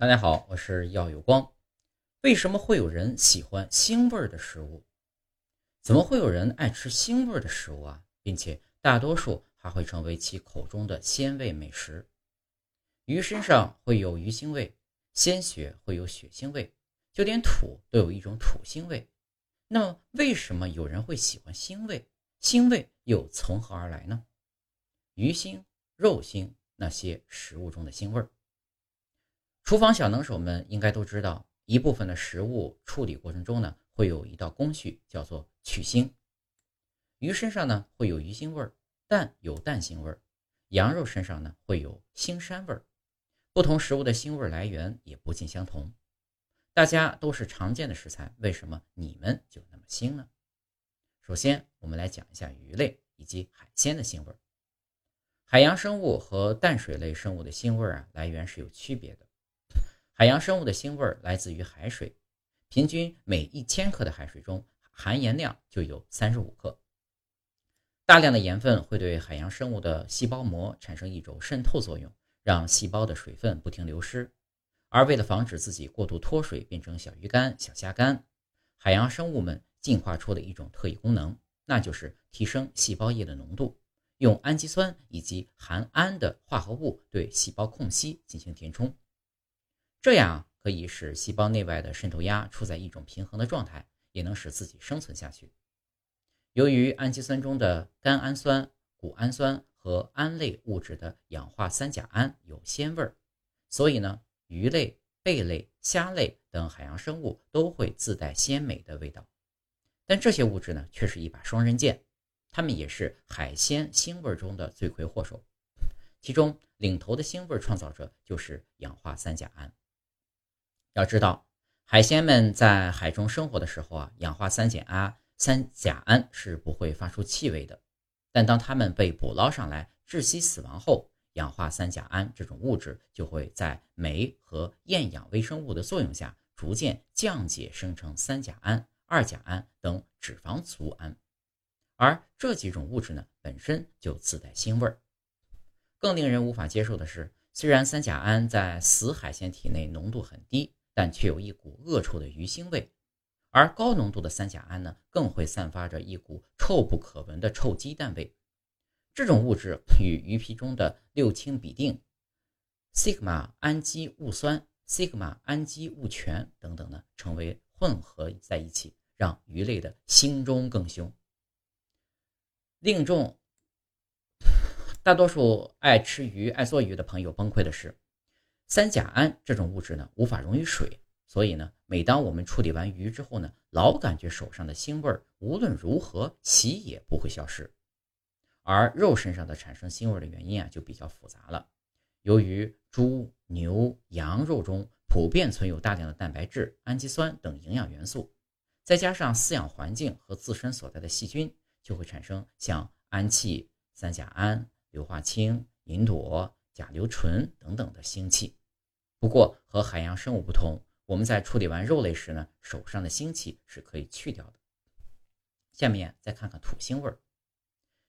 大家好，我是耀有光。为什么会有人喜欢腥味的食物？怎么会有人爱吃腥味的食物啊？并且大多数还会成为其口中的鲜味美食。鱼身上会有鱼腥味，鲜血会有血腥味，就连土都有一种土腥味。那么，为什么有人会喜欢腥味？腥味又从何而来呢？鱼腥、肉腥，那些食物中的腥味儿。厨房小能手们应该都知道，一部分的食物处理过程中呢，会有一道工序叫做去腥。鱼身上呢会有鱼腥味儿，蛋有蛋腥味儿，羊肉身上呢会有腥膻味儿。不同食物的腥味来源也不尽相同。大家都是常见的食材，为什么你们就那么腥呢？首先，我们来讲一下鱼类以及海鲜的腥味儿。海洋生物和淡水类生物的腥味儿啊，来源是有区别的。海洋生物的腥味来自于海水，平均每一千克的海水中含盐量就有三十五克。大量的盐分会对海洋生物的细胞膜产生一种渗透作用，让细胞的水分不停流失。而为了防止自己过度脱水变成小鱼干、小虾干，海洋生物们进化出了一种特异功能，那就是提升细胞液的浓度，用氨基酸以及含氨的化合物对细胞空隙进行填充。这样可以使细胞内外的渗透压处在一种平衡的状态，也能使自己生存下去。由于氨基酸中的甘氨酸、谷氨酸和胺类物质的氧化三甲胺有鲜味儿，所以呢，鱼类、贝类、虾类等海洋生物都会自带鲜美的味道。但这些物质呢，却是一把双刃剑，它们也是海鲜腥味中的罪魁祸首。其中领头的腥味创造者就是氧化三甲胺。要知道，海鲜们在海中生活的时候啊，氧化三碱胺、三甲胺是不会发出气味的。但当它们被捕捞上来窒息死亡后，氧化三甲胺这种物质就会在酶和厌氧微生物的作用下，逐渐降解生成三甲胺、二甲胺等脂肪族胺。而这几种物质呢，本身就自带腥味。更令人无法接受的是，虽然三甲胺在死海鲜体内浓度很低。但却有一股恶臭的鱼腥味，而高浓度的三甲胺呢，更会散发着一股臭不可闻的臭鸡蛋味。这种物质与鱼皮中的六氢吡啶、西格玛氨基戊酸、西格玛氨基戊醛等等呢，成为混合在一起，让鱼类的腥中更凶。令众大多数爱吃鱼、爱做鱼的朋友崩溃的是。三甲胺这种物质呢，无法溶于水，所以呢，每当我们处理完鱼之后呢，老感觉手上的腥味儿无论如何洗也不会消失。而肉身上的产生腥味的原因啊，就比较复杂了。由于猪、牛、羊肉中普遍存有大量的蛋白质、氨基酸等营养元素，再加上饲养环境和自身所在的细菌，就会产生像氨气、三甲胺、硫化氢、吲哚、甲硫醇等等的腥气。不过和海洋生物不同，我们在处理完肉类时呢，手上的腥气是可以去掉的。下面再看看土腥味儿。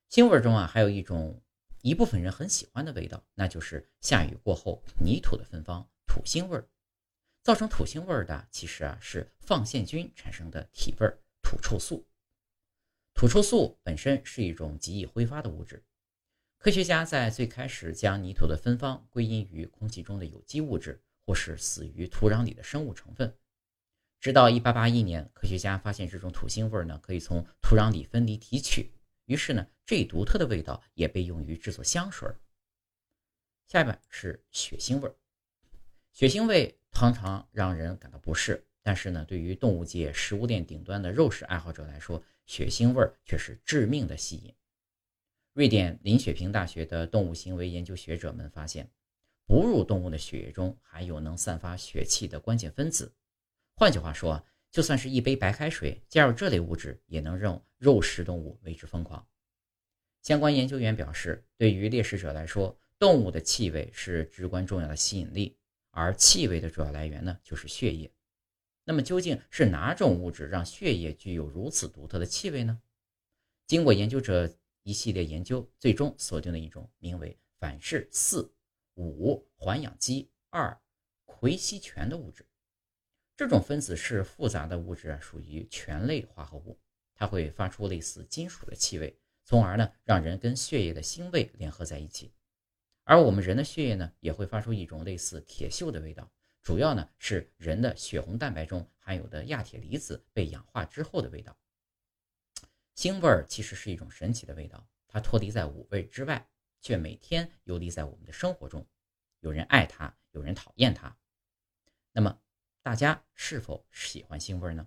腥味中啊，还有一种一部分人很喜欢的味道，那就是下雨过后泥土的芬芳——土腥味儿。造成土腥味儿的，其实啊是放线菌产生的体味儿——土臭素。土臭素本身是一种极易挥发的物质。科学家在最开始将泥土的芬芳归因于空气中的有机物质，或是死于土壤里的生物成分。直到1881年，科学家发现这种土腥味呢可以从土壤里分离提取，于是呢这独特的味道也被用于制作香水。下面是血腥味儿，血腥味常常让人感到不适，但是呢对于动物界食物链顶端的肉食爱好者来说，血腥味儿却是致命的吸引。瑞典林雪平大学的动物行为研究学者们发现，哺乳动物的血液中含有能散发血气的关键分子。换句话说，就算是一杯白开水，加入这类物质，也能让肉食动物为之疯狂。相关研究员表示，对于猎食者来说，动物的气味是至关重要的吸引力，而气味的主要来源呢，就是血液。那么，究竟是哪种物质让血液具有如此独特的气味呢？经过研究者。一系列研究最终锁定了一种名为反式四五环氧基二奎烯醛的物质。这种分子式复杂的物质，属于醛类化合物，它会发出类似金属的气味，从而呢让人跟血液的腥味联合在一起。而我们人的血液呢，也会发出一种类似铁锈的味道，主要呢是人的血红蛋白中含有的亚铁离子被氧化之后的味道。腥味儿其实是一种神奇的味道，它脱离在五味之外，却每天游离在我们的生活中。有人爱它，有人讨厌它。那么，大家是否喜欢腥味呢？